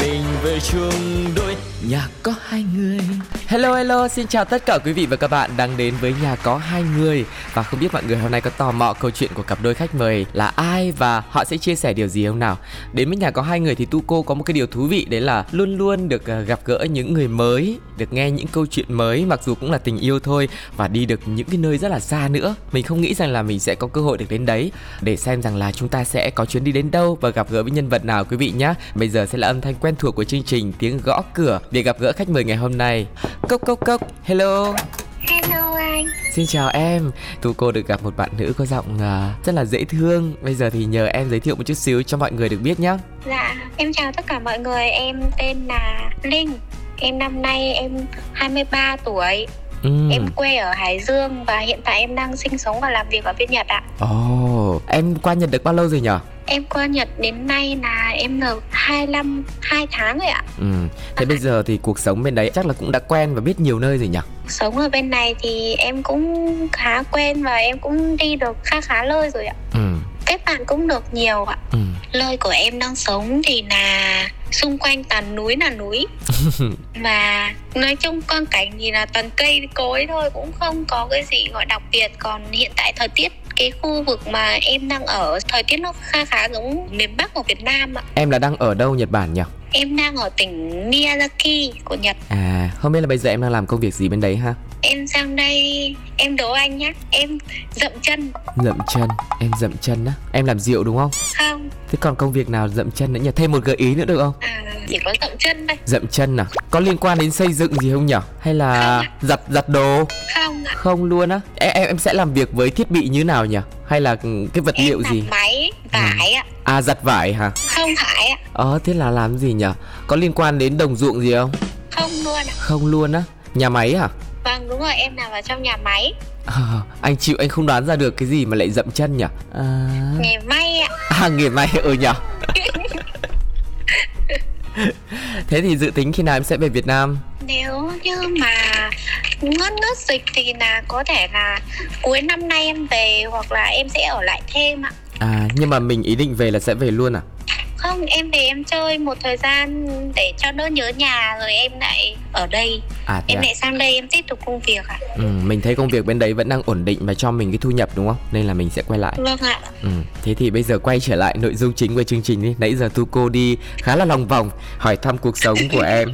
mình về chung đôi nhà có hai người. Hello hello, xin chào tất cả quý vị và các bạn đang đến với nhà có hai người và không biết mọi người hôm nay có tò mò câu chuyện của cặp đôi khách mời là ai và họ sẽ chia sẻ điều gì không nào? Đến với nhà có hai người thì tu cô có một cái điều thú vị đấy là luôn luôn được à, gặp gỡ những người mới, được nghe những câu chuyện mới mặc dù cũng là tình yêu thôi và đi được những cái nơi rất là xa nữa. Mình không nghĩ rằng là mình sẽ có cơ hội được đến đấy để xem rằng là chúng ta sẽ có chuyến đi đến đâu và gặp gỡ với nhân vật nào quý vị nhé. Bây giờ sẽ là âm thanh quen thuộc của chương trình tiếng gõ cửa để gặp gỡ khách mời ngày hôm nay. Cốc cốc cốc, hello. Hello anh. Xin chào em, Tu cô được gặp một bạn nữ có giọng uh, rất là dễ thương. Bây giờ thì nhờ em giới thiệu một chút xíu cho mọi người được biết nhé Dạ em chào tất cả mọi người. Em tên là Linh. Em năm nay em 23 tuổi ừ. Em quê ở Hải Dương Và hiện tại em đang sinh sống và làm việc ở bên Nhật ạ. Ồ, em qua Nhật được bao lâu rồi nhở? Em qua Nhật đến nay là em được 25 2 tháng rồi ạ. Ừ, thế bây giờ thì cuộc sống bên đấy chắc là cũng đã quen và biết nhiều nơi rồi nhở? Sống ở bên này thì em cũng khá quen Và em cũng đi được khá khá nơi rồi ạ. Ừ, Kết bạn cũng được nhiều ạ. Ừ, Nơi của em đang sống thì là xung quanh toàn núi là núi. Và nói chung quang cảnh thì là toàn cây cối thôi Cũng không có cái gì gọi đặc biệt. Còn hiện tại thời tiết cái khu vực mà em đang ở Thời tiết nó khá khá giống miền Bắc của Việt Nam ạ. Em là đang ở đâu Nhật Bản nhở? Em đang ở tỉnh Miyazaki của Nhật À, không biết là bây giờ em đang làm công việc gì bên đấy ha? Em sang đây em đố anh nhé Em dậm chân Dậm chân, em dậm chân á Em làm rượu đúng không? không Thế còn công việc nào dậm chân nữa nhỉ? Thêm một gợi ý nữa được không? à, Chỉ có dậm chân thôi Dậm chân à? Có liên quan đến xây dựng gì không nhỉ? Hay là giặt giặt đồ? Không Không luôn á em, em em sẽ làm việc với thiết bị như nào nhỉ? Hay là cái vật Em liệu gì? máy vải ạ À giặt vải hả? Không phải ạ Ờ thế là làm gì nhỉ? Có liên quan đến đồng ruộng gì không? Không luôn ạ Không luôn á Nhà máy hả? Vâng đúng rồi em làm ở trong nhà máy À, anh chịu anh không đoán ra được cái gì mà lại dậm chân nhỉ? À, Nghề may ạ à nghề may ừ nhỉ? Thế thì dự tính khi nào em sẽ về Việt Nam? Nếu như mà ngất ngất dịch thì là có thể là cuối năm nay em về hoặc là em sẽ ở lại thêm ạ À nhưng mà mình ý định về là sẽ về luôn à? Không em về em chơi một thời gian để cho đỡ nhớ nhà rồi em lại ở đây À Em à? lại sang đây em tiếp tục công việc ạ Ừ, mình thấy công việc bên đấy vẫn đang ổn định và cho mình cái thu nhập đúng không? Nên là mình sẽ quay lại. Vâng ạ Ừ, thế thì bây giờ quay trở lại nội dung chính của chương trình đi. Nãy giờ tu cô đi khá là lòng vòng hỏi thăm cuộc sống của em.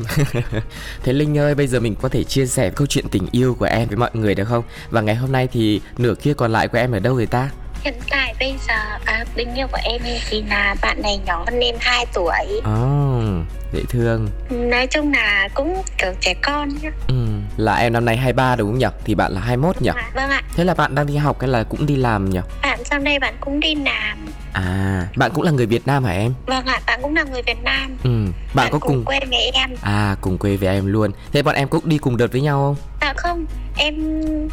thế Linh ơi, bây giờ mình có thể chia sẻ câu chuyện tình yêu của em với mọi người được không? Và ngày hôm nay thì nửa kia còn lại của em ở đâu rồi ta? Hiện tại bây giờ à, tình yêu của em thì là bạn này nhỏ hơn em 2 tuổi Oh, dễ thương. Nói chung là cũng kiểu trẻ con nhá Ừ, là em năm nay 23 đúng không nhỉ? Thì bạn là 21 nhỉ? Vâng ạ Thế là bạn đang đi học hay là cũng đi làm nhỉ? Bạn sang đây bạn cũng đi làm À, bạn cũng là người Việt Nam hả em? Vâng ạ, bạn cũng là người Việt Nam Ừ, bạn có cùng quê với em À cùng quê với em luôn Thế bọn em cũng đi cùng đợt với nhau không? À không, em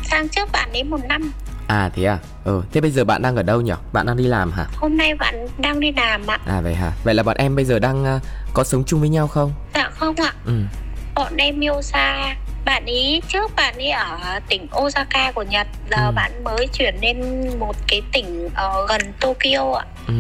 sang trước bạn ấy một năm À thế à Ừ thế bây giờ bạn đang ở đâu nhỉ? Bạn đang đi làm hả? Hôm nay bạn đang đi làm ạ À vậy hả? Vậy là bọn em bây giờ đang ờ, có sống chung với nhau không? Dạ không ạ, Ừ bọn em yêu xa Bạn ấy trước bạn ấy ở tỉnh Osaka của Nhật Giờ Ừ. bạn mới chuyển lên một cái tỉnh ở gần Tokyo ạ Ừ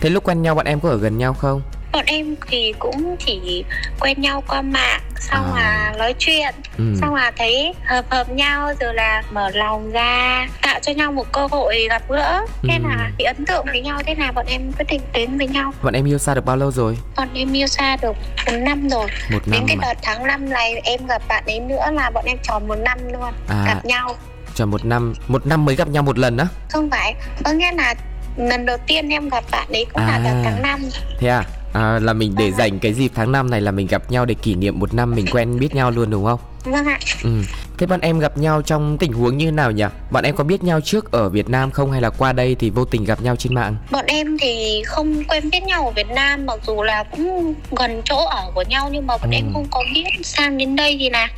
Thế lúc quen nhau bọn em có ở gần nhau không? Bọn em thì cũng chỉ quen nhau qua mạng Xong À. là nói chuyện Ừ Xong là thấy hợp hợp nhau rồi là mở lòng ra Tạo cho nhau một cơ hội gặp gỡ Thế Ừ. là bị ấn tượng với nhau Thế là bọn em quyết định đến với nhau Bọn em yêu xa được bao lâu rồi? Bọn em yêu xa được một năm rồi Một Đến năm cái mà đợt tháng 5 này em gặp bạn ấy nữa là bọn em tròn một năm luôn À Gặp nhau tròn một năm Một năm mới gặp nhau một lần á? Không phải, có nghĩa là lần đầu tiên em gặp bạn ấy cũng là À. đợt tháng 5 Thế à? À, là mình để dành cái dịp tháng 5 này là mình gặp nhau để kỷ niệm một năm mình quen biết nhau luôn đúng không? Vâng ạ Ừ. Thế bọn em gặp nhau trong tình huống như thế nào nhỉ? Bọn em có biết nhau trước ở Việt Nam không hay là qua đây thì vô tình gặp nhau trên mạng? Bọn em thì không quen biết nhau ở Việt Nam Mặc dù là cũng gần chỗ ở của nhau Nhưng mà bọn Ừ. em không có biết Sang đến đây thì là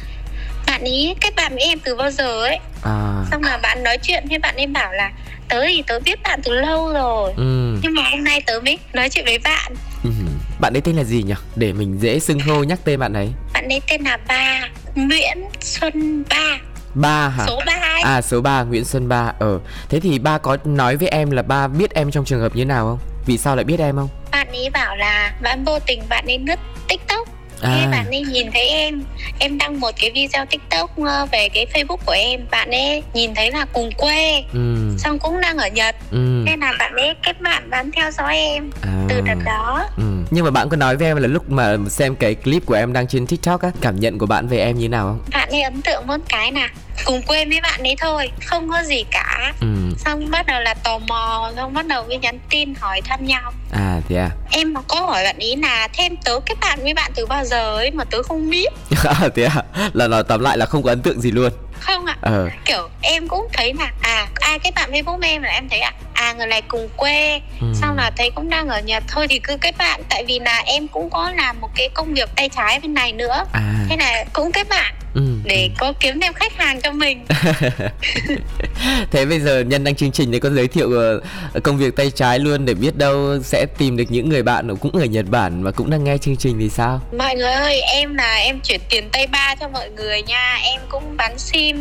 bạn ý kết bạn với em từ bao giờ ấy à xong là bạn nói chuyện với bạn em bảo là tớ thì tớ biết bạn từ lâu rồi ừ. nhưng mà hôm nay tớ mới nói chuyện với bạn ừ. Bạn ấy tên là gì nhỉ? Để mình dễ xưng hô nhắc tên bạn ấy. Bạn ấy tên là ba nguyễn xuân ba. Ba hả? Số ba ấy. À số 3 Nguyễn Xuân Ba. Ờ thế thì ba có nói với em là ba biết em trong trường hợp như nào không? Vì sao lại biết em không? Bạn ấy bảo là bạn vô tình bạn ấy lướt tiktok. À. Thế bạn ấy nhìn thấy em Em đăng một cái video tiktok ờ, về cái facebook của em. Bạn ấy nhìn thấy là cùng quê ừ. Xong cũng đang ở Nhật. Ừ. Nên là bạn ấy kết bạn bạn theo dõi em à. Từ đợt đó. Ừ. Nhưng mà bạn có nói với em là lúc mà xem cái clip của em đăng trên TikTok á, cảm nhận của bạn về em như nào không? Bạn ấy ấn tượng một cái là Cùng quê với bạn ấy thôi Không có gì cả Ừ. Xong bắt đầu là tò mò Xong bắt đầu mới nhắn tin hỏi thăm nhau À thế à? Em mà có hỏi bạn ý là Thêm tớ kết bạn với bạn từ bao giờ ấy Mà tớ không biết À, thế à? Là nói tóm lại là không có ấn tượng gì luôn. Không ạ Ờ. kiểu em cũng thấy là à ai kết bạn Facebook với em là em thấy à à người này cùng quê Ừ. xong là thấy cũng đang ở Nhật thôi thì cứ kết bạn tại vì là em cũng có làm một cái công việc tay trái bên này nữa À. thế là cũng kết bạn Ừ. để có kiếm thêm khách hàng cho mình. Thế bây giờ nhân đăng chương trình này có giới thiệu ờ, công việc tay trái luôn để biết đâu sẽ tìm được những người bạn cũng ở Nhật Bản mà cũng đang nghe chương trình thì sao? mọi người ơi em là em chuyển tiền tay ba cho mọi người nha. Em cũng bán sim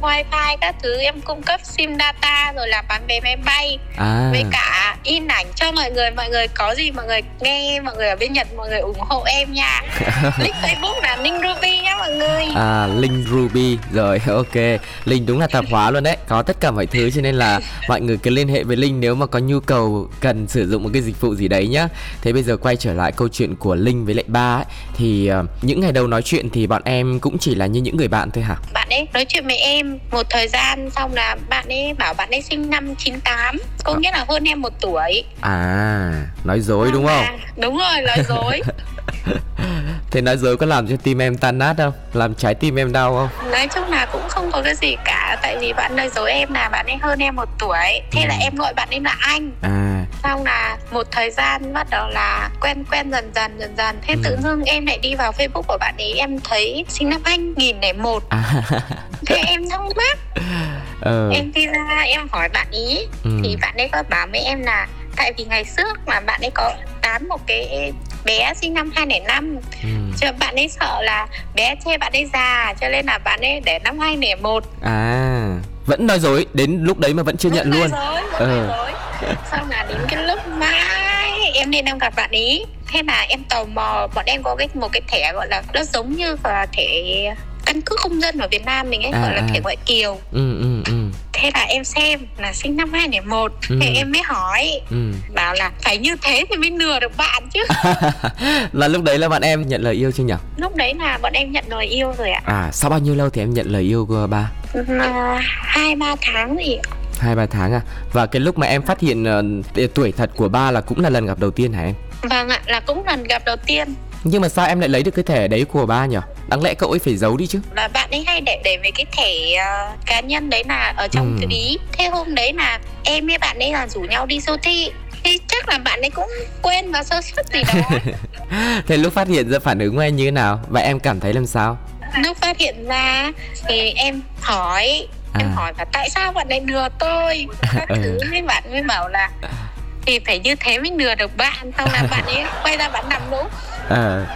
wifi các thứ. Em cung cấp sim data rồi là bán vé máy bay. À. với cả in ảnh cho mọi người. Mọi người có gì mọi người nghe mọi người ở bên Nhật mọi người ủng hộ em nha. Link Facebook là Ninh Ruby nhá mọi người. À, Linh Ruby. Rồi ok. Linh đúng là tạp hóa luôn đấy. Có tất cả mọi thứ cho nên là mọi người cứ liên hệ với Linh nếu mà có nhu cầu cần sử dụng một cái dịch vụ gì đấy nhá. Thế bây giờ quay trở lại câu chuyện của Linh với lại ba ấy. Thì ờ, những ngày đầu nói chuyện thì bọn em cũng chỉ là như những người bạn thôi hả? Bạn ấy nói chuyện với em một thời gian xong là bạn ấy bảo bạn ấy sinh năm 98 có nghĩa là hơn em một tuổi. À nói dối đúng không? À, đúng rồi nói dối. Thế nói dối có làm cho tim em tan nát không? Làm trái tim em đau không? Nói chung là cũng không có cái gì cả tại vì bạn nói dối em là bạn ấy hơn em một tuổi. Thế là Ừ. em gọi bạn ấy là anh. À. Xong là một thời gian bắt đầu là quen quen dần dần dần dần. Thế Ừ. tự dưng em lại đi vào facebook của bạn ấy em thấy sinh năm 2001 à. Thế em thắc mắc ờ. Em đi ra em hỏi bạn ý. Ừ. thì bạn ấy có bảo với em là tại vì ngày trước mà bạn ấy có tán một cái bé sinh năm 2005 ừ. cho bạn ấy sợ là bé chê bạn ấy già cho nên là bạn ấy để năm 2001 à vẫn nói dối đến lúc đấy mà vẫn chưa nhận Vẫn luôn nói dối, vẫn Ờ. nói dối. xong là đến cái lúc mai em nên em gặp bạn ý thế là em tò mò bọn em có cái một cái thẻ gọi là nó giống như là thẻ căn cước công dân ở Việt Nam mình ấy À, gọi là à. thẻ ngoại kiều ừ ừ ừ thế là em xem là sinh năm 2001 Ừ. thì em mới hỏi ừ bảo là phải như thế thì mới lừa được bạn chứ là lúc đấy là bạn em nhận lời yêu chưa nhỉ? lúc đấy là bọn em nhận lời yêu rồi ạ À sau bao nhiêu lâu thì em nhận lời yêu của ba? À, hai ba tháng gì ạ. Hai ba tháng à? Và cái lúc mà em phát hiện ờ, tuổi thật của ba là cũng là lần gặp đầu tiên hả em? vâng ạ là cũng lần gặp đầu tiên Nhưng mà sao em lại lấy được cái thẻ đấy của ba nhỉ? Đáng lẽ cậu ấy phải giấu đi chứ? là bạn ấy hay để để mấy cái thẻ ờ, cá nhân đấy là ở trong Ừ. ví thế hôm đấy là em với bạn ấy là rủ nhau đi siêu thị thì chắc là bạn ấy cũng quên và sơ suất gì đó Thế lúc phát hiện ra phản ứng của em như thế nào? Và em cảm thấy làm sao? lúc phát hiện ra thì em hỏi em À. hỏi là tại sao bạn lại lừa tôi các Ừ. thứ với bạn mới bảo là thì phải như thế mới lừa được bạn xong là bạn ấy quay ra bạn nằm đúng Ờ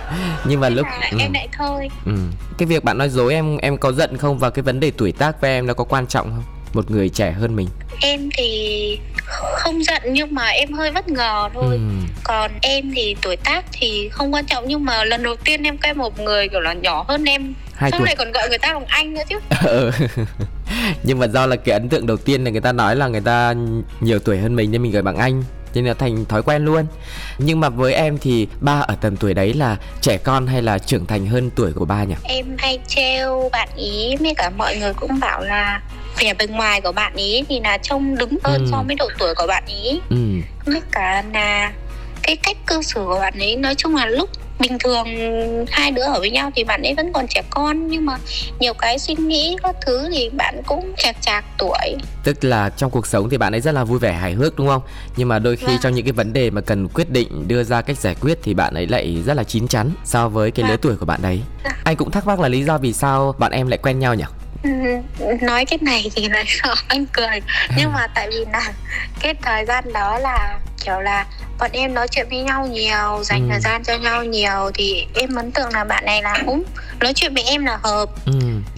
Nhưng mà lúc... ừ, em lại thôi ừ. Cái việc bạn nói dối em em có giận không? Và cái vấn đề tuổi tác với em nó có quan trọng không? Một người trẻ hơn mình em thì không giận nhưng mà em hơi bất ngờ thôi ừ. còn em thì tuổi tác thì không quan trọng nhưng mà lần đầu tiên em quen một người kiểu là nhỏ hơn em Hai sau tuổi này còn gọi người ta bằng anh nữa chứ Ừ. nhưng mà do là cái ấn tượng đầu tiên là người ta nói là người ta nhiều tuổi hơn mình nên mình gọi bằng anh nên là thành thói quen luôn. Nhưng mà với em thì ba ở tầm tuổi đấy là trẻ con hay là trưởng thành hơn tuổi của ba nhỉ? Em hay trêu bạn ý với cả mọi người cũng bảo là vẻ bề ngoài của bạn ý thì là trông đứng hơn Ừ. so với độ tuổi của bạn ý. Ừ. Với cả là cái cách cư xử của bạn ấy nói chung là lúc bình thường hai đứa ở với nhau thì bạn ấy vẫn còn trẻ con nhưng mà nhiều cái suy nghĩ các thứ thì bạn cũng chạc chạc tuổi tức là trong cuộc sống thì bạn ấy rất là vui vẻ hài hước đúng không nhưng mà đôi khi vâng. trong những cái vấn đề mà cần quyết định đưa ra cách giải quyết thì bạn ấy lại rất là chín chắn so với cái vâng. lứa tuổi của bạn đấy vâng. anh cũng thắc mắc là lý do vì sao bạn em lại quen nhau nhỉ nói cái này thì lại sợ anh cười nhưng mà tại vì là cái thời gian đó là kiểu là bọn em nói chuyện với nhau nhiều dành ừ. thời gian cho nhau nhiều thì em ấn tượng là bạn này là cũng nói chuyện với em là hợp ừ.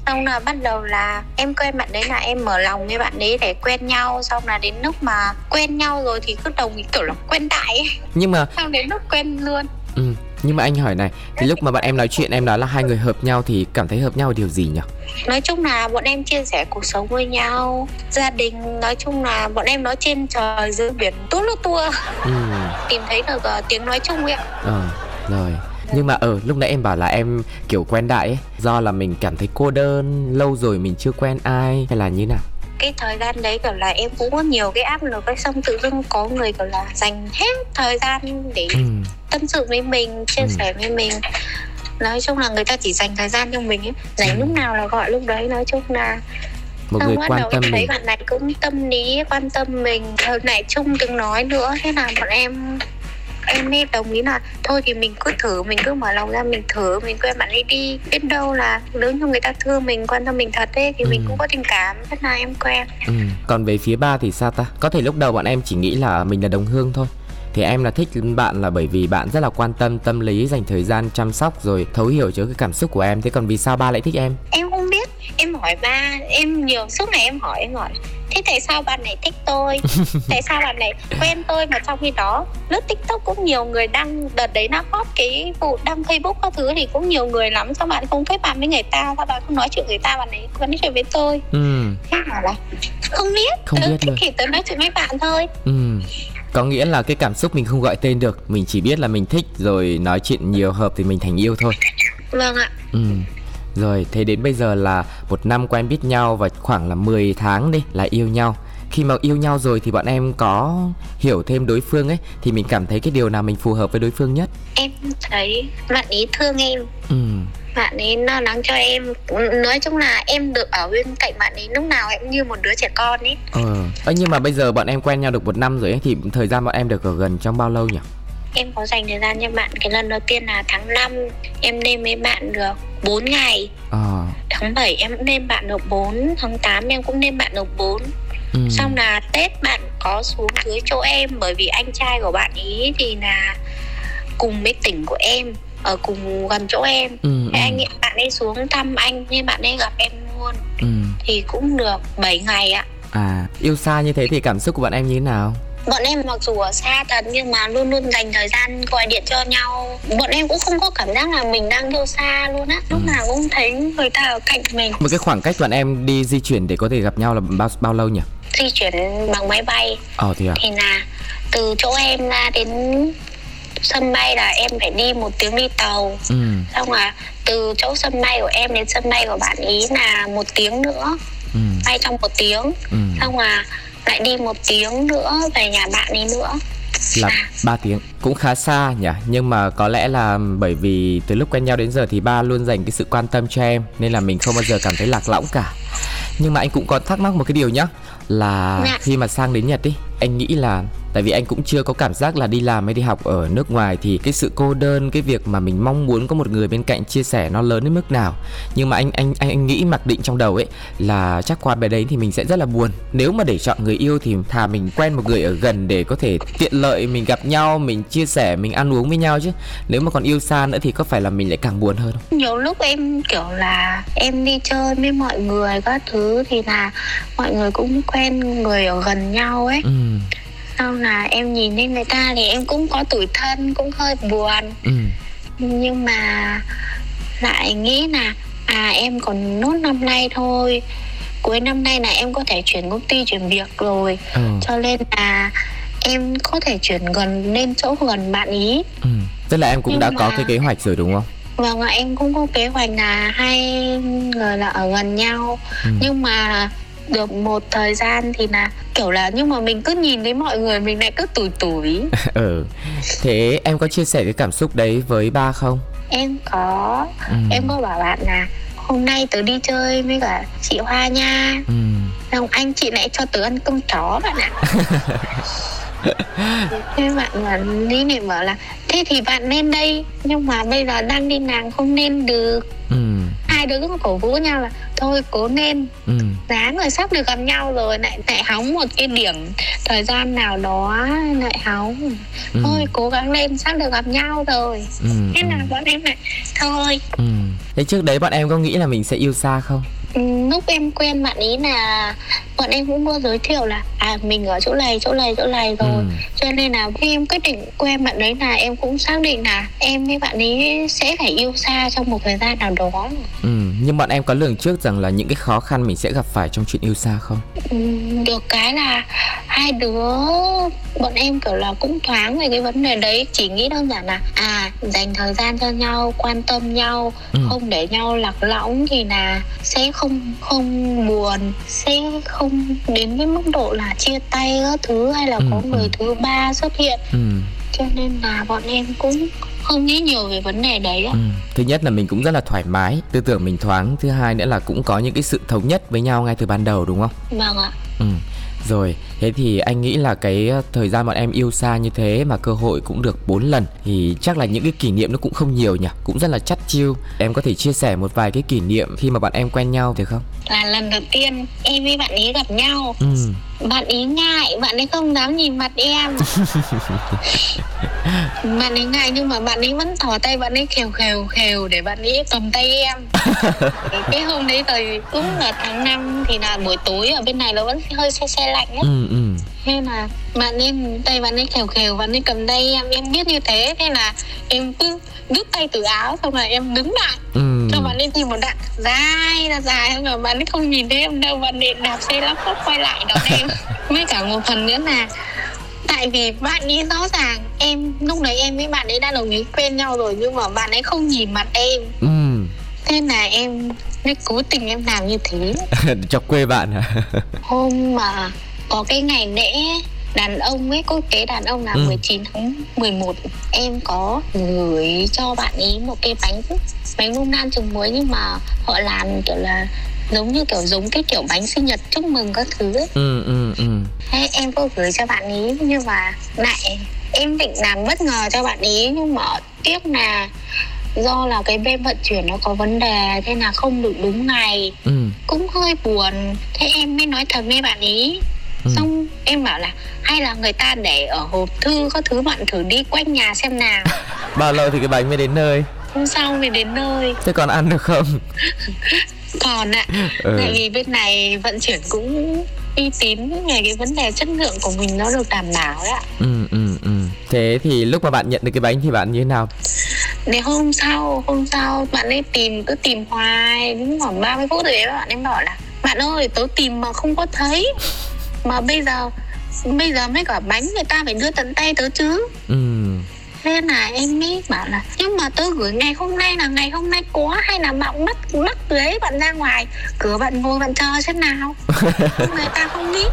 xong là bắt đầu là em quen bạn đấy là em mở lòng với bạn đấy để quen nhau xong là đến lúc mà quen nhau rồi thì cứ đồng kiểu là quen đại ấy. nhưng mà xong đến lúc quen luôn ừ nhưng mà anh hỏi này thì lúc mà bạn em nói chuyện em nói là hai người hợp nhau thì cảm thấy hợp nhau điều gì nhỉ? Nói chung là bọn em chia sẻ cuộc sống với nhau. Gia đình nói chung là bọn em nói trên trời dưới biển tốt lút tua. Ừ. tìm thấy được uh, tiếng nói chung ấy ạ. Ờ rồi. Nhưng mà ở ừ, lúc nãy em bảo là em kiểu quen đại ấy. Do là mình cảm thấy cô đơn lâu rồi mình chưa quen ai hay là như nào cái thời gian đấy kiểu là em cũng có nhiều cái áp lực cái xong tự dưng có người kiểu là dành hết thời gian để ừ. tâm sự với mình chia ừ. sẻ với mình nói chung là người ta chỉ dành thời gian cho mình ấy dành ừ. lúc nào là gọi lúc đấy nói chung là một người quan tâm em thấy bạn này cũng tâm lý quan tâm mình hồi này chung từng nói nữa thế là bọn em em mới đồng ý là thôi thì mình cứ thử mình cứ mở lòng ra mình thử mình quen bạn ấy đi. Biết đâu là nếu như người ta thương mình quan tâm mình thật ấy thì ừ. mình cũng có tình cảm rất là em quen. Ừ. còn về phía ba thì sao ta? Có thể lúc đầu bọn em chỉ nghĩ là mình là đồng hương thôi. Thì em là thích bạn là bởi vì bạn rất là quan tâm tâm lý dành thời gian chăm sóc rồi thấu hiểu cho cái cảm xúc của em. Thế còn vì sao ba lại thích em? Em không biết em hỏi ba em nhiều suốt ngày em hỏi em hỏi thế tại sao bạn này thích tôi? Tại sao bạn này quen tôi mà trong khi đó lướt tiktok cũng nhiều người đăng đợt đấy nó hot cái vụ đăng facebook các thứ thì cũng nhiều người lắm sao bạn không kết bạn với người ta sao bạn không nói chuyện người ta bạn ấy vẫn nói chuyện với tôi. Ừ. thế bảo là không biết. Không ừ, biết thì tớ nói chuyện với bạn thôi. Ừ. Có nghĩa là cái cảm xúc mình không gọi tên được mình chỉ biết là mình thích rồi nói chuyện nhiều hợp thì mình thành yêu thôi. Vâng ạ. Ừ rồi thế đến bây giờ là một năm quen biết nhau và khoảng là 10 tháng đi là yêu nhau. Khi mà yêu nhau rồi thì bọn em có hiểu thêm đối phương ấy thì mình cảm thấy cái điều nào mình phù hợp với đối phương nhất? Em thấy bạn ấy thương em. Ừ. bạn ấy lo lắng cho em. Nói chung là em được ở bên cạnh bạn ấy lúc nào em như một đứa trẻ con ấy. Ờ. À, nhưng mà bây giờ bọn em quen nhau được một năm rồi ấy thì thời gian bọn em được ở gần trong bao lâu nhỉ em có dành thời gian cho bạn cái lần đầu tiên là tháng 5 em lên với bạn được 4 ngày à. tháng 7 em lên bạn được 4 tháng 8 em cũng lên bạn được 4 ừ. xong là tết bạn có xuống dưới chỗ em bởi vì anh trai của bạn ý thì là cùng với tỉnh của em ở cùng gần chỗ em ừ, ừ. anh bạn ấy xuống thăm anh nhưng bạn ấy gặp em luôn ừ. thì cũng được 7 ngày ạ à yêu xa như thế thì cảm xúc của bạn em như thế nào bọn em mặc dù ở xa thật nhưng mà luôn luôn dành thời gian gọi điện cho nhau. Bọn em cũng không có cảm giác là mình đang yêu xa luôn á. Lúc ừ. nào cũng thấy người ta ở cạnh mình. Một cái khoảng cách bọn em đi di chuyển để có thể gặp nhau là bao bao lâu nhỉ? Di chuyển bằng máy bay. Ờ thì à? Thì là từ chỗ em ra đến sân bay là em phải đi một tiếng đi tàu. Ừ. xong là từ chỗ sân bay của em đến sân bay của bạn ý là một tiếng nữa. Ừ. bay trong một tiếng. Ừ. xong là lại đi một tiếng nữa về nhà bạn ấy nữa là à. 3 tiếng cũng khá xa nhỉ nhưng mà có lẽ là bởi vì từ lúc quen nhau đến giờ thì ba luôn dành cái sự quan tâm cho em nên là mình không bao giờ cảm thấy lạc lõng cả nhưng mà anh cũng có thắc mắc một cái điều nhá là dạ. khi mà sang đến nhật ý anh nghĩ là tại vì anh cũng chưa có cảm giác là đi làm hay đi học ở nước ngoài thì cái sự cô đơn cái việc mà mình mong muốn có một người bên cạnh chia sẻ nó lớn đến mức nào. Nhưng mà anh anh anh, anh nghĩ mặc định trong đầu ấy là chắc qua bé đấy thì mình sẽ rất là buồn. Nếu mà để chọn người yêu thì thà mình quen một người ở gần để có thể tiện lợi mình gặp nhau mình chia sẻ mình ăn uống với nhau chứ. Nếu mà còn yêu xa nữa thì có phải là mình lại càng buồn hơn không? Nhiều lúc em kiểu là em đi chơi với mọi người các thứ thì là mọi người cũng quen người ở gần nhau ấy. Ừ xong là em nhìn lên người ta thì em cũng có tuổi thân cũng hơi buồn ừ. nhưng mà lại nghĩ là à em còn nốt năm nay thôi cuối năm nay là em có thể chuyển công ty chuyển việc rồi ừ. cho nên là em có thể chuyển gần lên chỗ gần bạn ý ừ. tức là em cũng nhưng đã mà... có cái kế hoạch rồi đúng không vâng ạ em cũng có kế hoạch là hai người là ở gần nhau ừ. nhưng mà được một thời gian thì là kiểu là nhưng mà mình cứ nhìn thấy mọi người mình lại cứ tủi tủi. Ừ. Thế em có chia sẻ cái cảm xúc đấy với ba không? Em có. Ừ. em có bảo bạn là hôm nay tớ đi chơi với cả chị hoa nha. Ừ. Xong anh chị lại cho tớ ăn cơm chó bạn ạ. Thế bạn mà đi này bảo là thế thì bạn nên đây nhưng mà bây giờ đang đi nàng không nên được. Ừ. hai đứa cũng cổ vũ nhau là thôi cố nên ừ. dáng rồi sắp được gặp nhau rồi lại lại hóng một cái điểm thời gian nào đó lại hóng ừ. thôi cố gắng lên sắp được gặp nhau rồi ừ. thế là ừ. bọn em lại thôi ừ. thế trước đấy bọn em có nghĩ là mình sẽ yêu xa không lúc em quen bạn ấy là bọn em cũng có giới thiệu là à mình ở chỗ này chỗ này chỗ này rồi ừ. cho nên là khi em quyết định quen bạn đấy là em cũng xác định là em với bạn ấy sẽ phải yêu xa trong một thời gian nào đó ừ, nhưng bọn em có lường trước rằng là những cái khó khăn mình sẽ gặp phải trong chuyện yêu xa không ừ, được cái là hai đứa bọn em kiểu là cũng thoáng về cái vấn đề đấy chỉ nghĩ đơn giản là à dành thời gian cho nhau quan tâm nhau ừ. không để nhau lạc lõng thì là sẽ không không buồn sẽ không đến cái mức độ là chia tay các thứ hay là ừ, có người ừ. thứ ba xuất hiện ừ. cho nên là bọn em cũng không nghĩ nhiều về vấn đề đấy Ừ. Thứ nhất là mình cũng rất là thoải mái, tư tưởng mình thoáng. Thứ hai nữa là cũng có những cái sự thống nhất với nhau ngay từ ban đầu đúng không? Vâng ạ. Ừ. Rồi, thế thì anh nghĩ là cái ờ, thời gian bọn em yêu xa như thế mà cơ hội cũng được 4 lần thì chắc là những cái kỷ niệm nó cũng không nhiều nhỉ, cũng rất là chắt chiêu. Em có thể chia sẻ một vài cái kỷ niệm khi mà bạn em quen nhau được không? Là lần đầu tiên em với bạn ấy gặp nhau. Ừ. Bạn ấy ngại, bạn ấy không dám nhìn mặt em. bạn ấy ngại nhưng mà bạn ấy vẫn thò tay bạn ấy khều khều khều để bạn ấy cầm tay em. cái hôm đấy thời cũng là tháng 5 thì là buổi tối ở bên này nó vẫn hơi xe xe lạnh ấy. Ừ, ừ. Thế là bạn em tay bạn ấy khều khều bạn ấy cầm tay em em biết như thế thế là em cứ đứt tay từ áo xong rồi em đứng lại ừ. Cho bạn ấy tìm một đoạn dài là dài không mà bạn ấy không nhìn thấy em đâu bạn ấy đạp xe lắp bắp quay lại đón em. Với cả một phần nữa là tại vì bạn ấy rõ ràng em lúc đấy em với bạn ấy đã đồng ý quen nhau rồi nhưng mà bạn ấy không nhìn mặt em. Ừ. thế là em mới cố tình em làm như thế. Chọc quê bạn hả hôm mà có cái ngày lễ đàn ông ấy có cái đàn ông là ừ. 19 tháng 11 em có gửi cho bạn ấy một cái bánh bánh bông lan trứng muối nhưng mà họ làm kiểu là giống như kiểu giống cái kiểu bánh sinh nhật chúc mừng các thứ ấy ừ, ừ, ừ. Thế em có gửi cho bạn ấy nhưng mà lại em định làm bất ngờ cho bạn ấy nhưng mà tiếc là do là cái bên vận chuyển nó có vấn đề thế là không được đúng ngày ừ. cũng hơi buồn thế em mới nói thật với bạn ấy ừ. xong em bảo là hay là người ta để ở hộp thư có thứ bạn thử đi quanh nhà xem nào. Bao lâu thì cái bánh mới đến nơi. Hôm sau mới đến nơi. Thế còn ăn được không? Còn ạ. Ừ. tại vì bên này vận chuyển cũng uy tín về cái vấn đề chất lượng của mình nó được đảm bảo đấy ạ. Ừ ừ ừ. Thế thì lúc mà bạn nhận được cái bánh thì bạn như thế nào? Để hôm sau hôm sau bạn ấy tìm cứ tìm hoài đến khoảng 30 phút rồi bạn em bảo là bạn ơi tớ tìm mà không có thấy mà bây giờ bây giờ mấy quả bánh người ta phải đưa tận tay tớ chứ. Ừ. Thế là em mới bảo là nhưng mà tớ gửi ngày hôm nay là ngày hôm nay có hay là bạn mất mất đấy bạn ra ngoài cửa bạn ngồi bạn chờ xem nào? Người ta không biết.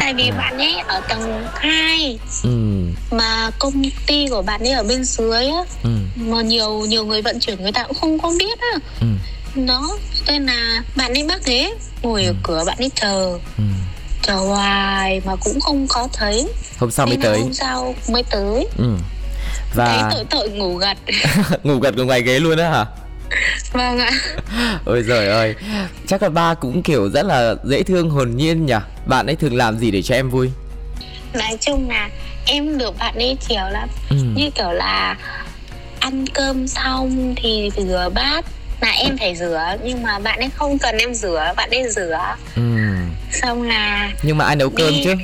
Tại vì bạn ấy ở tầng 2 ừ. mà công ty của bạn ấy ở bên dưới á ừ. mà nhiều nhiều người vận chuyển người ta cũng không có biết á. Ừ. đó nên là bạn ấy bác ghế ngồi ở ừ. cửa bạn ấy chờ. Ừ chờ hoài mà cũng không có thấy. Hôm sau mới tới. hôm sau mới tới. Ừ. và thấy tội tội ngủ gật. Ngủ gật ở ngoài ghế luôn á hả? Vâng ạ. Ôi trời ơi. Chắc là ba cũng kiểu rất là dễ thương hồn nhiên nhỉ? Bạn ấy thường làm gì để cho em vui? Nói chung là em được bạn ấy chiều lắm. Ừ. như kiểu là ăn cơm xong thì rửa bát là em phải rửa nhưng mà bạn ấy không cần em rửa bạn ấy rửa. Ừ. xong là nhưng mà ai nấu cơm chứ?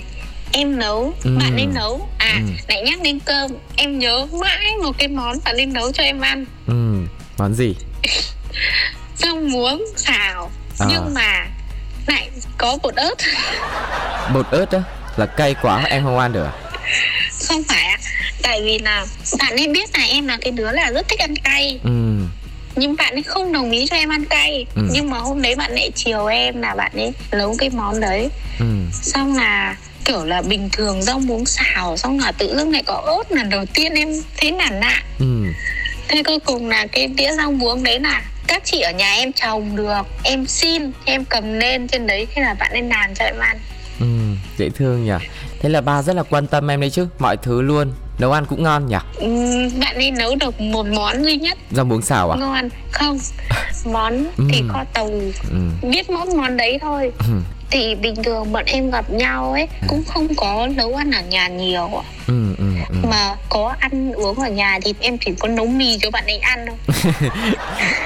Em nấu ừ. bạn ấy nấu. À ừ. lại nhắc đến cơm em nhớ mãi một cái món bạn ấy nấu cho em ăn. Ừ món gì? Rau muống xào. À. nhưng mà lại có bột ớt. Bột ớt á? Là cay quá em không ăn được à? không phải tại vì là bạn ấy biết là em là cái đứa là rất thích ăn cay. Ừ nhưng bạn ấy không đồng ý cho em ăn cay. Ừ. nhưng mà hôm đấy bạn ấy chiều em là bạn ấy nấu cái món đấy. Ừ. Xong là kiểu là bình thường rau muống xào xong là tự dưng lại có ớt lần đầu tiên em thấy nản nạ. Ừ. Thế cuối cùng là cái đĩa rau muống đấy là các chị ở nhà em trồng được. Em xin em cầm lên trên đấy thế là bạn ấy làm cho em ăn. Ừ dễ thương nhỉ. Thế là ba rất là quan tâm em đấy chứ mọi thứ luôn nấu ăn cũng ngon nhỉ? Ừm, bạn ấy nấu được một món duy nhất. Rau muống xào à? Ngon. Không món thì Ừm. kho tàu. Ừ. Biết món món đấy thôi. Ừ. Thì bình thường bọn em gặp nhau ấy cũng không có nấu ăn ở nhà nhiều. Ừ ừ ừ. mà có ăn uống ở nhà thì em chỉ có nấu mì cho bạn ấy ăn thôi.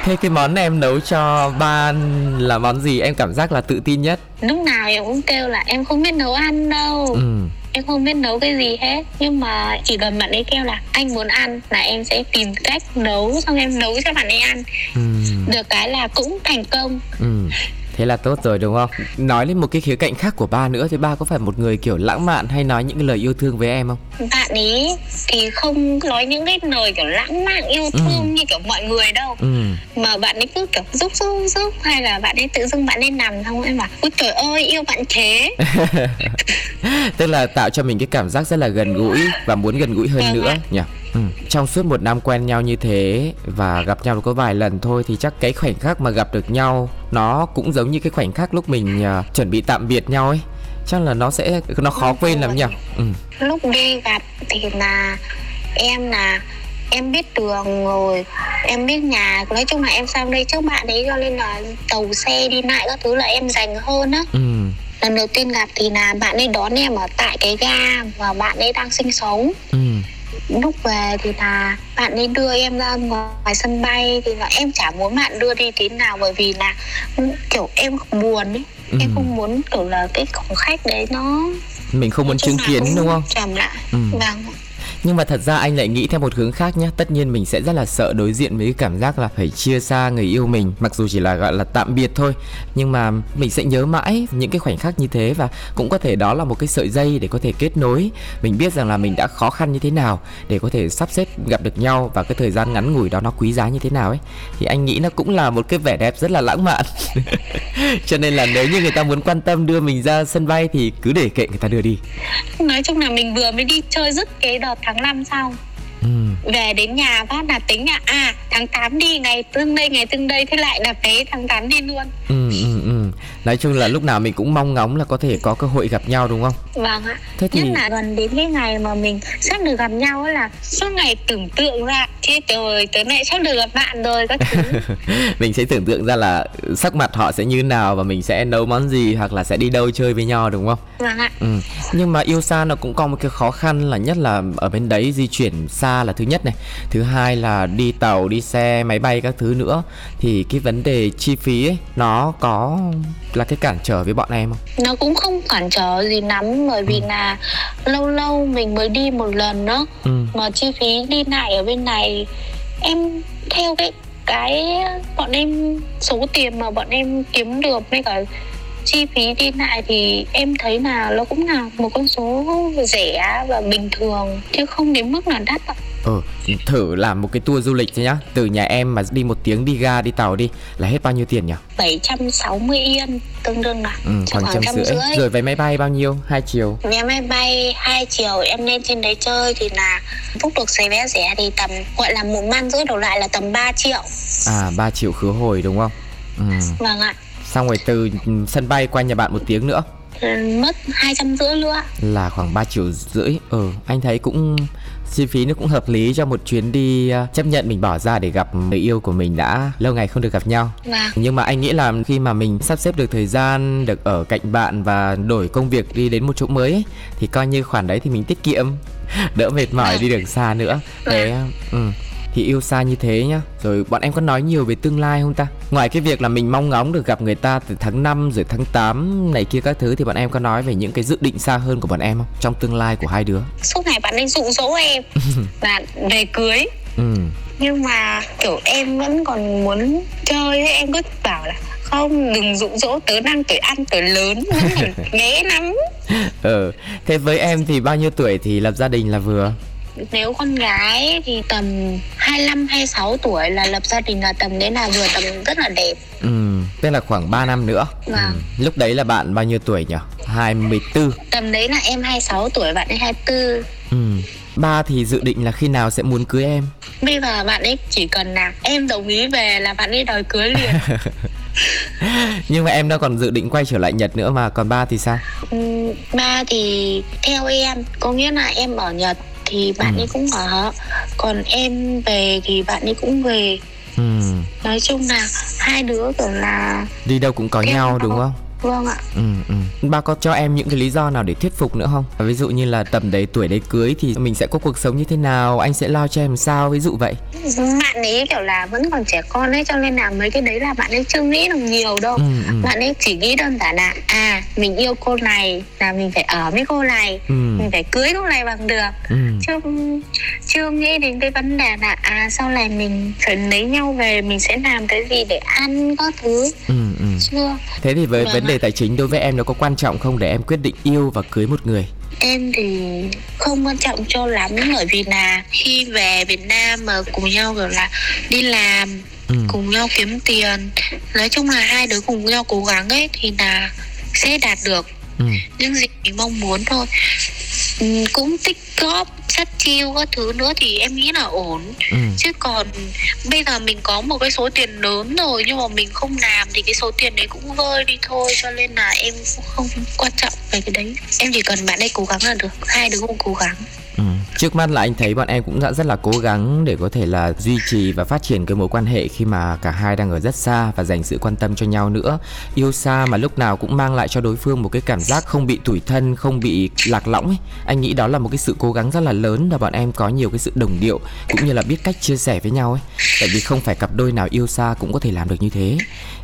Thế cái món em nấu cho ba là món gì? Em cảm giác là tự tin nhất. Lúc nào em cũng kêu là em không biết nấu ăn đâu. Ừ em không biết nấu cái gì hết. Nhưng mà chỉ cần bạn ấy kêu là anh muốn ăn là em sẽ tìm cách nấu xong em nấu cho bạn ấy ăn. Ừ. Được cái là cũng thành công. Ừ thế là tốt rồi đúng không? Nói lên một cái khía cạnh khác của ba nữa thì ba có phải một người kiểu lãng mạn hay nói những cái lời yêu thương với em không? Bạn ấy thì không nói những cái lời kiểu lãng mạn yêu thương như kiểu mọi người đâu. Ừ. Mà bạn ấy cứ kiểu giúp giúp giúp hay là bạn ấy tự dưng bạn ấy nằm xong em bảo ôi trời ơi yêu bạn thế. Tức là tạo cho mình cái cảm giác rất là gần gũi và muốn gần gũi hơn Vâng nữa nhỉ ừ. trong suốt một năm quen nhau như thế và gặp nhau có vài lần thôi thì chắc cái khoảnh khắc mà gặp được nhau nó cũng giống như cái khoảnh khắc lúc mình à, chuẩn bị tạm biệt nhau ấy chắc là nó sẽ nó khó Vâng, quên lắm nhỉ ừ. lúc đi gặp thì là em là em biết đường rồi em biết nhà nói chung là em sang đây trước bạn ấy cho nên là tàu xe đi lại các thứ là em dành hơn á Ừ. lần đầu tiên gặp thì là bạn ấy đón em ở tại cái ga và bạn ấy đang sinh sống Ừ. lúc về thì là bạn ấy đưa em ra ngoài sân bay thì là em chả muốn bạn đưa đi tí nào bởi vì là kiểu em buồn ấy Ừ. em không muốn kiểu là cái khoảnh khắc đấy nó mình không muốn chứng kiến đúng không trầm lại Ừ. vâng nhưng mà thật ra anh lại nghĩ theo một hướng khác nhé. Tất nhiên mình sẽ rất là sợ đối diện với cảm giác là phải chia xa người yêu mình, Mặc dù chỉ là, gọi là, tạm biệt thôi. Nhưng mà mình sẽ nhớ mãi những cái khoảnh khắc như thế Và cũng có thể đó là một cái sợi dây để có thể kết nối. Mình biết rằng là mình đã khó khăn như thế nào Để có thể sắp xếp gặp được nhau Và cái thời gian ngắn ngủi đó nó quý giá như thế nào ấy. Thì anh nghĩ nó cũng là một cái vẻ đẹp rất là lãng mạn. Cho nên là nếu như người ta muốn quan tâm đưa mình ra sân bay Thì cứ để kệ người ta đưa đi. Nói chung là mình vừa mới đi chơi dứt cái đợt tháng 5 xong ừ. về đến nhà phát là tính là à tháng 8 đi ngày tương đây ngày tương đây thế lại đặt vé tháng 8 đi luôn Ừ, ừ, ừ. Nói chung là lúc nào mình cũng mong ngóng là có thể có cơ hội gặp nhau đúng không? vâng ạ Thế thì nhất là gần đến cái ngày mà mình sắp được gặp nhau ấy là suốt ngày tưởng tượng ra thế trời tới này sắp được gặp bạn rồi các thứ mình sẽ tưởng tượng ra là sắc mặt họ sẽ như nào và mình sẽ nấu món gì hoặc là sẽ đi đâu chơi với nhau đúng không? vâng ạ Ừ. Nhưng mà yêu xa nó cũng có một cái khó khăn là nhất là ở bên đấy di chuyển xa là thứ nhất này, thứ hai là đi tàu, đi xe, máy bay các thứ nữa thì cái vấn đề chi phí ấy nó có là cái cản trở với bọn em không? nó cũng không cản trở gì lắm bởi vì là lâu lâu mình mới đi một lần đó Ừ. mà chi phí đi lại ở bên này em theo cái cái bọn em số tiền mà bọn em kiếm được với cả chi phí đi lại thì em thấy là nó cũng là một con số rẻ và bình thường chứ không đến mức là đắt ạ. Ừ, thử làm một cái tour du lịch thôi nhá. Từ nhà em mà đi một tiếng đi ga đi tàu đi Là hết bao nhiêu tiền nhỉ? 760 yên tương đương là Ừ, khoảng trăm rưỡi. Rồi vé máy bay bao nhiêu? Hai chiều. Vé máy bay hai chiều em lên trên đấy chơi thì là book được giấy vé rẻ thì tầm gọi là một man rưỡi đổ lại là tầm 3 triệu. À 3 triệu khứ hồi đúng không? Ừ. vâng ạ. Xong rồi từ sân bay qua nhà bạn một tiếng nữa. Ừ, mất hai trăm rưỡi nữa Là khoảng 3 triệu rưỡi. Ừ anh thấy cũng chi phí nó cũng hợp lý cho một chuyến đi à, chấp nhận mình bỏ ra để gặp người yêu của mình đã lâu ngày không được gặp nhau vâng Nhưng mà anh nghĩ là khi mà mình sắp xếp được thời gian được ở cạnh bạn và đổi công việc đi đến một chỗ mới ấy, thì coi như khoản đấy thì mình tiết kiệm đỡ mệt mỏi Vâng. đi đường xa nữa. Thế ừ, thì yêu xa như thế nhá. Rồi bọn em có nói nhiều về tương lai không ta? Ngoài cái việc là mình mong ngóng được gặp người ta từ tháng 5 rồi tháng 8 này kia các thứ thì bọn em có nói về những cái dự định xa hơn của bọn em không? Trong tương lai của hai đứa. suốt ngày bạn ấy dụ dỗ em là về cưới Ừ. nhưng mà kiểu em vẫn còn muốn chơi ấy, em cứ bảo là không đừng dụ dỗ tớ đang tuổi ăn tuổi lớn bé lắm Ừ. Thế với em thì bao nhiêu tuổi thì lập gia đình là vừa? Nếu con gái thì tầm 25 26 tuổi là lập gia đình là tầm đấy là vừa tầm rất là đẹp. Ừ, tức là khoảng 3 năm nữa. Vâng. Ừ. Lúc đấy là bạn bao nhiêu tuổi nhỉ? 24. Tầm đấy là em 26 tuổi, bạn ấy 24. Ừ. Ba thì dự định là khi nào sẽ muốn cưới em? Bây giờ bạn ấy chỉ cần là em đồng ý về là bạn ấy đòi cưới liền. Nhưng mà em đã còn dự định quay trở lại Nhật nữa mà còn ba thì sao? Ừ, ba thì theo em có nghĩa là em ở Nhật thì bạn Ừ. ấy cũng ở còn em về thì bạn ấy cũng về Ừ. nói chung là hai đứa kiểu là Đi đâu cũng có nhau không- đúng không? Vâng ạ Ừ, ừ. Ba có cho em những cái lý do nào để thuyết phục nữa không? Ví dụ như là tầm đấy tuổi đấy cưới thì mình sẽ có cuộc sống như thế nào, anh sẽ lo cho em sao, ví dụ vậy. bạn ấy kiểu là vẫn còn trẻ con ấy cho nên là mấy cái đấy là bạn ấy chưa nghĩ được nhiều đâu Ừ, ừ. bạn ấy chỉ nghĩ đơn giản là à mình yêu cô này là mình phải ở với cô này Ừ. mình phải cưới cô này bằng được Ừ. chưa chưa nghĩ đến cái vấn đề là à sau này mình phải lấy nhau về mình sẽ làm cái gì để ăn các thứ Ừ, ừ. chưa Thế thì với vấn đề tài chính đối với em nó có quan trọng không để em quyết định yêu và cưới một người? em thì không quan trọng cho lắm bởi vì là khi về Việt Nam mà cùng nhau kiểu là đi làm Ừ. cùng nhau kiếm tiền nói chung là hai đứa cùng nhau cố gắng ấy thì là sẽ đạt được Ừ. những gì mình mong muốn thôi ừ, cũng tích góp sắt chiêu các thứ nữa thì em nghĩ là ổn Ừ. chứ còn bây giờ mình có một cái số tiền lớn rồi nhưng mà mình không làm thì cái số tiền đấy cũng vơi đi thôi cho nên là em cũng không quan trọng về cái đấy em chỉ cần bạn ấy cố gắng là được hai đứa cùng cố gắng Ừ. Trước mắt là anh thấy bọn em cũng đã rất là cố gắng để có thể là duy trì và phát triển cái mối quan hệ khi mà cả hai đang ở rất xa và dành sự quan tâm cho nhau nữa. Yêu xa mà lúc nào cũng mang lại cho đối phương một cái cảm giác không bị tủi thân, không bị lạc lõng ấy. Anh nghĩ đó là một cái sự cố gắng rất là lớn và bọn em có nhiều cái sự đồng điệu cũng như là biết cách chia sẻ với nhau ấy. Tại vì không phải cặp đôi nào yêu xa cũng có thể làm được như thế.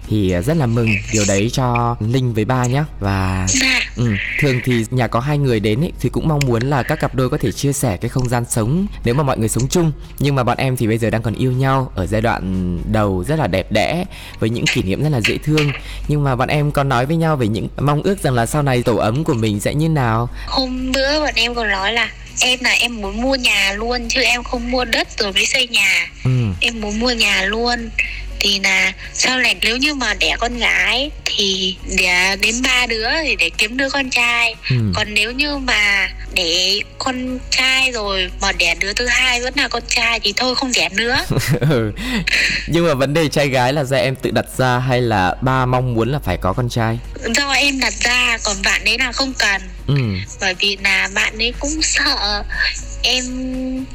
Thì à, rất là mừng điều đấy cho Linh với ba nhé. Và dạ Ừ, thường thì nhà có hai người đến ấy, thì cũng mong muốn là các cặp đôi có thể chia sẻ cái không gian sống nếu mà mọi người sống chung nhưng mà bọn em thì bây giờ đang còn yêu nhau ở giai đoạn đầu rất là đẹp đẽ với những kỷ niệm rất là dễ thương nhưng mà bọn em còn nói với nhau về những mong ước rằng là sau này tổ ấm của mình sẽ như nào hôm bữa bọn em còn nói là em là em muốn mua nhà luôn chứ em không mua đất rồi mới xây nhà. Ừ, em muốn mua nhà luôn. Thì là sau này nếu như mà đẻ con gái thì đẻ đến ba đứa thì để kiếm đứa con trai. Ừ. còn nếu như mà để con trai rồi mà đẻ đứa thứ hai vẫn là con trai thì thôi không đẻ nữa. Ừ. nhưng mà vấn đề trai gái là do em tự đặt ra hay là ba mong muốn là phải có con trai? Do em đặt ra còn bạn ấy là không cần ừ, bởi vì là bạn ấy cũng sợ em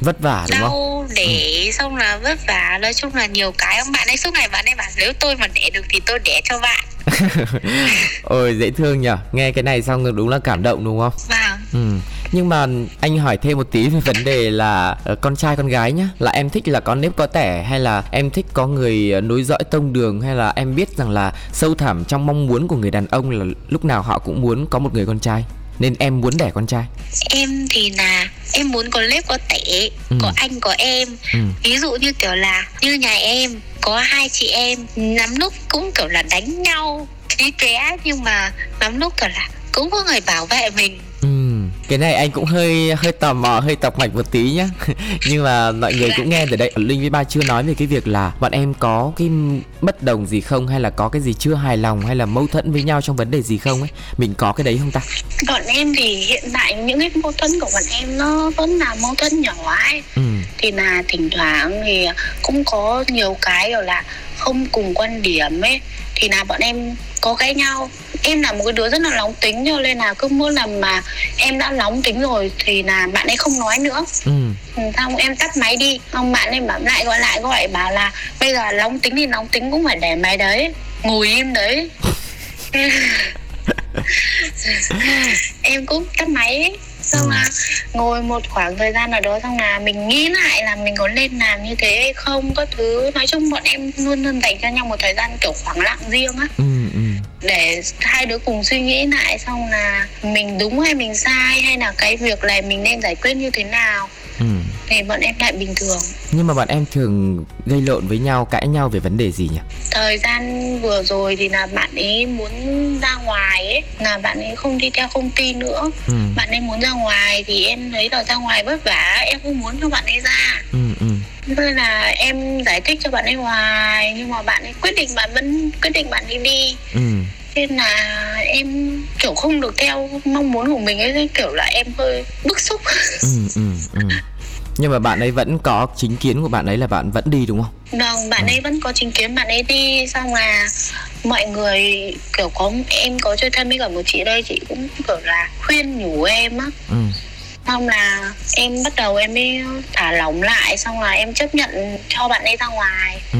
vất vả đúng không? đau để xong là vất vả. Nói chung là nhiều cái. Ông bạn ấy suốt ngày bạn ấy bảo nếu tôi mà đẻ được thì tôi đẻ cho bạn. Ôi dễ thương nhở. Nghe cái này xong đúng là cảm động đúng không? Vâng. Ừ. Nhưng mà anh hỏi thêm một tí về vấn đề là ờ, con trai con gái nhá. Là em thích là có nếp có tẻ hay là em thích có người ờ, nối dõi tông đường? Hay là em biết rằng là sâu thẳm trong mong muốn của người đàn ông là lúc nào họ cũng muốn có một người con trai Nên em muốn đẻ con trai em thì là em muốn có lớp có tẻ Ừ. có anh có em Ừ. ví dụ như kiểu là như nhà em có hai chị em lắm lúc cũng kiểu là đánh nhau tí té nhưng mà lắm lúc kiểu là cũng có người bảo vệ mình. Cái này anh cũng hơi hơi tò mò, hơi tọc mạch một tí nhá. Nhưng mà mọi người cũng nghe rồi đấy. Linh với ba chưa nói về cái việc là Bọn em có cái bất đồng gì không? Hay là có cái gì chưa hài lòng? Hay là mâu thuẫn với nhau trong vấn đề gì không ấy? Mình có cái đấy không ta? Bọn em thì hiện tại những cái mâu thuẫn của bọn em nó vẫn là mâu thuẫn nhỏ ấy. Ừ. thì là thỉnh thoảng thì cũng có nhiều cái kiểu là không cùng quan điểm ấy thì là bọn em có cãi nhau em là một cái đứa rất là nóng tính cho nên là cứ mỗi lần mà em đã nóng tính rồi thì là bạn ấy không nói nữa Ừ. Ừ, xong em tắt máy đi xong bạn ấy bảo lại gọi lại gọi bảo là bây giờ nóng tính thì nóng tính cũng phải để máy đấy ngồi im đấy em cũng tắt máy ấy. Xong là ngồi một khoảng thời gian nào đó xong là mình nghĩ lại là mình có nên làm như thế hay không có thứ nói chung bọn em luôn luôn dành cho nhau một thời gian kiểu khoảng lặng riêng á Ừ. Ừ. để hai đứa cùng suy nghĩ lại xong là mình đúng hay mình sai hay là cái việc này mình nên giải quyết như thế nào Ừ. thì bọn em lại bình thường nhưng mà bọn em thường gây lộn với nhau cãi nhau về vấn đề gì nhỉ thời gian vừa rồi thì là bạn ấy muốn ra ngoài ấy là bạn ấy không đi theo công ty nữa ừ. bạn ấy muốn ra ngoài thì em thấy là ra ngoài vất vả em không muốn cho bạn ấy ra ừ, ừ. Nên là em giải thích cho bạn ấy hoài nhưng mà bạn ấy quyết định bạn vẫn quyết định bạn ấy đi ừ nên là em kiểu không được theo mong muốn của mình ấy kiểu là em hơi bức xúc ừ, ừ, ừ. nhưng mà bạn ấy vẫn có chính kiến của bạn ấy là bạn vẫn đi đúng không vâng bạn ừ. ấy vẫn có chính kiến bạn ấy đi xong là mọi người kiểu có em có chơi thân với cả một chị đây chị cũng kiểu là khuyên nhủ em á ừ. Xong là em bắt đầu em mới thả lỏng lại xong là em chấp nhận cho bạn ấy ra ngoài ừ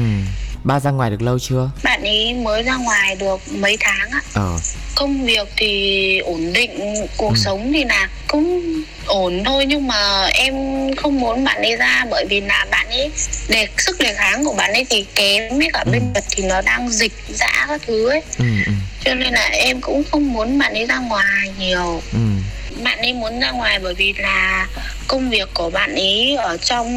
Ba ra ngoài được lâu chưa? Bạn ấy mới ra ngoài được mấy tháng ạ. Ờ. Công việc thì ổn định, cuộc ừ. sống thì là cũng ổn thôi nhưng mà em không muốn bạn ấy ra bởi vì là bạn ấy đề sức đề kháng của bạn ấy thì kém với cả ừ. bên Nhật thì nó đang dịch dã các thứ ấy. Ừ, ừ. Cho nên là em cũng không muốn bạn ấy ra ngoài nhiều. Ừ bạn ấy muốn ra ngoài bởi vì là công việc của bạn ấy ở trong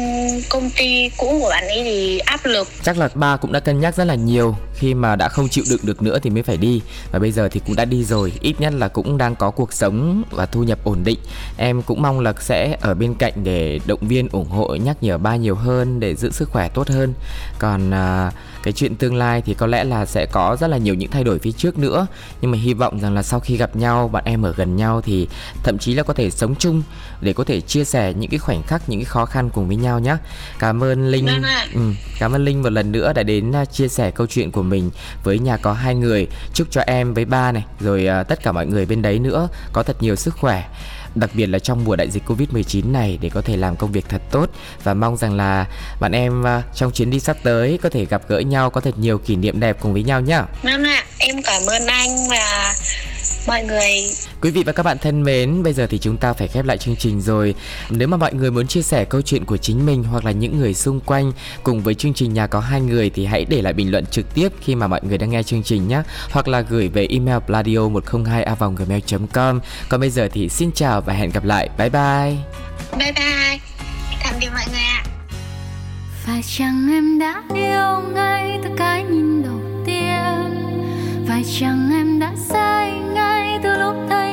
công ty cũ của bạn ấy thì áp lực. Chắc là ba cũng đã cân nhắc rất là nhiều. Khi mà đã không chịu đựng được nữa thì mới phải đi. Và bây giờ thì cũng đã đi rồi. Ít nhất là cũng đang có cuộc sống và thu nhập ổn định. Em cũng mong là sẽ ở bên cạnh để động viên ủng hộ nhắc nhở ba nhiều hơn để giữ sức khỏe tốt hơn. Còn uh, cái chuyện tương lai thì có lẽ là sẽ có rất là nhiều những thay đổi phía trước nữa. Nhưng mà hy vọng rằng là sau khi gặp nhau bạn em ở gần nhau thì thậm chí là có thể sống chung để có thể chia sẻ những cái khoảnh khắc những cái khó khăn cùng với nhau nhé cảm ơn linh. Ừ, cảm ơn linh một lần nữa đã đến à, chia sẻ câu chuyện của mình với nhà có hai người. Chúc cho em với ba này rồi uh, tất cả mọi người bên đấy nữa có thật nhiều sức khỏe đặc biệt là trong mùa đại dịch Covid-19 này để có thể làm công việc thật tốt và mong rằng là bạn em à, trong chuyến đi sắp tới có thể gặp gỡ nhau có thật nhiều kỷ niệm đẹp cùng với nhau nhá. Vâng ạ, em cảm ơn anh và mọi người Quý vị và các bạn thân mến, bây giờ thì chúng ta phải khép lại chương trình rồi. Nếu mà mọi người muốn chia sẻ câu chuyện của chính mình hoặc là những người xung quanh cùng với chương trình nhà có hai người thì hãy để lại bình luận trực tiếp khi mà mọi người đang nghe chương trình nhé, hoặc là gửi về email pladio 102 a gmail.com. Còn bây giờ thì xin chào và hẹn gặp lại. Bye bye. Bye bye. Tạm biệt mọi người ạ. Phải chăng em đã yêu ngay từ cái nhìn đầu tiên? Phải chăng em đã say lúc thấy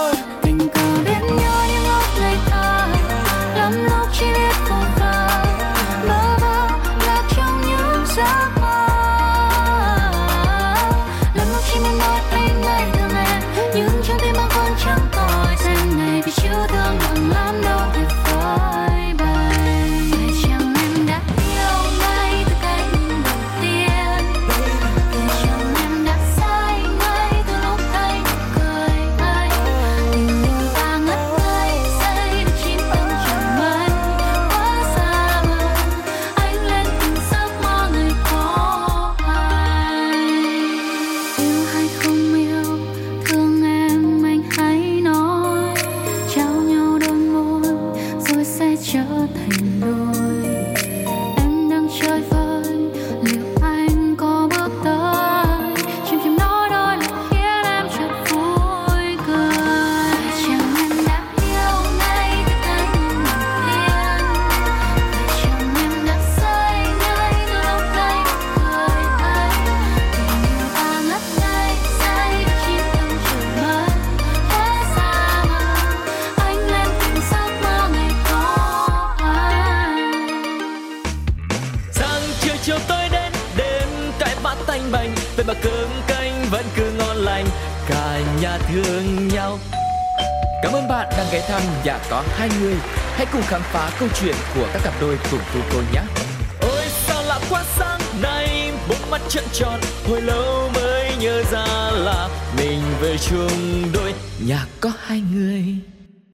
Hai người Hãy cùng khám phá câu chuyện của các cặp đôi cùng tu cô nhé Ôi sao lạ quá, sáng nay Bốn mắt trận tròn, Hồi lâu mới nhớ ra là Mình về chung đôi nhạc.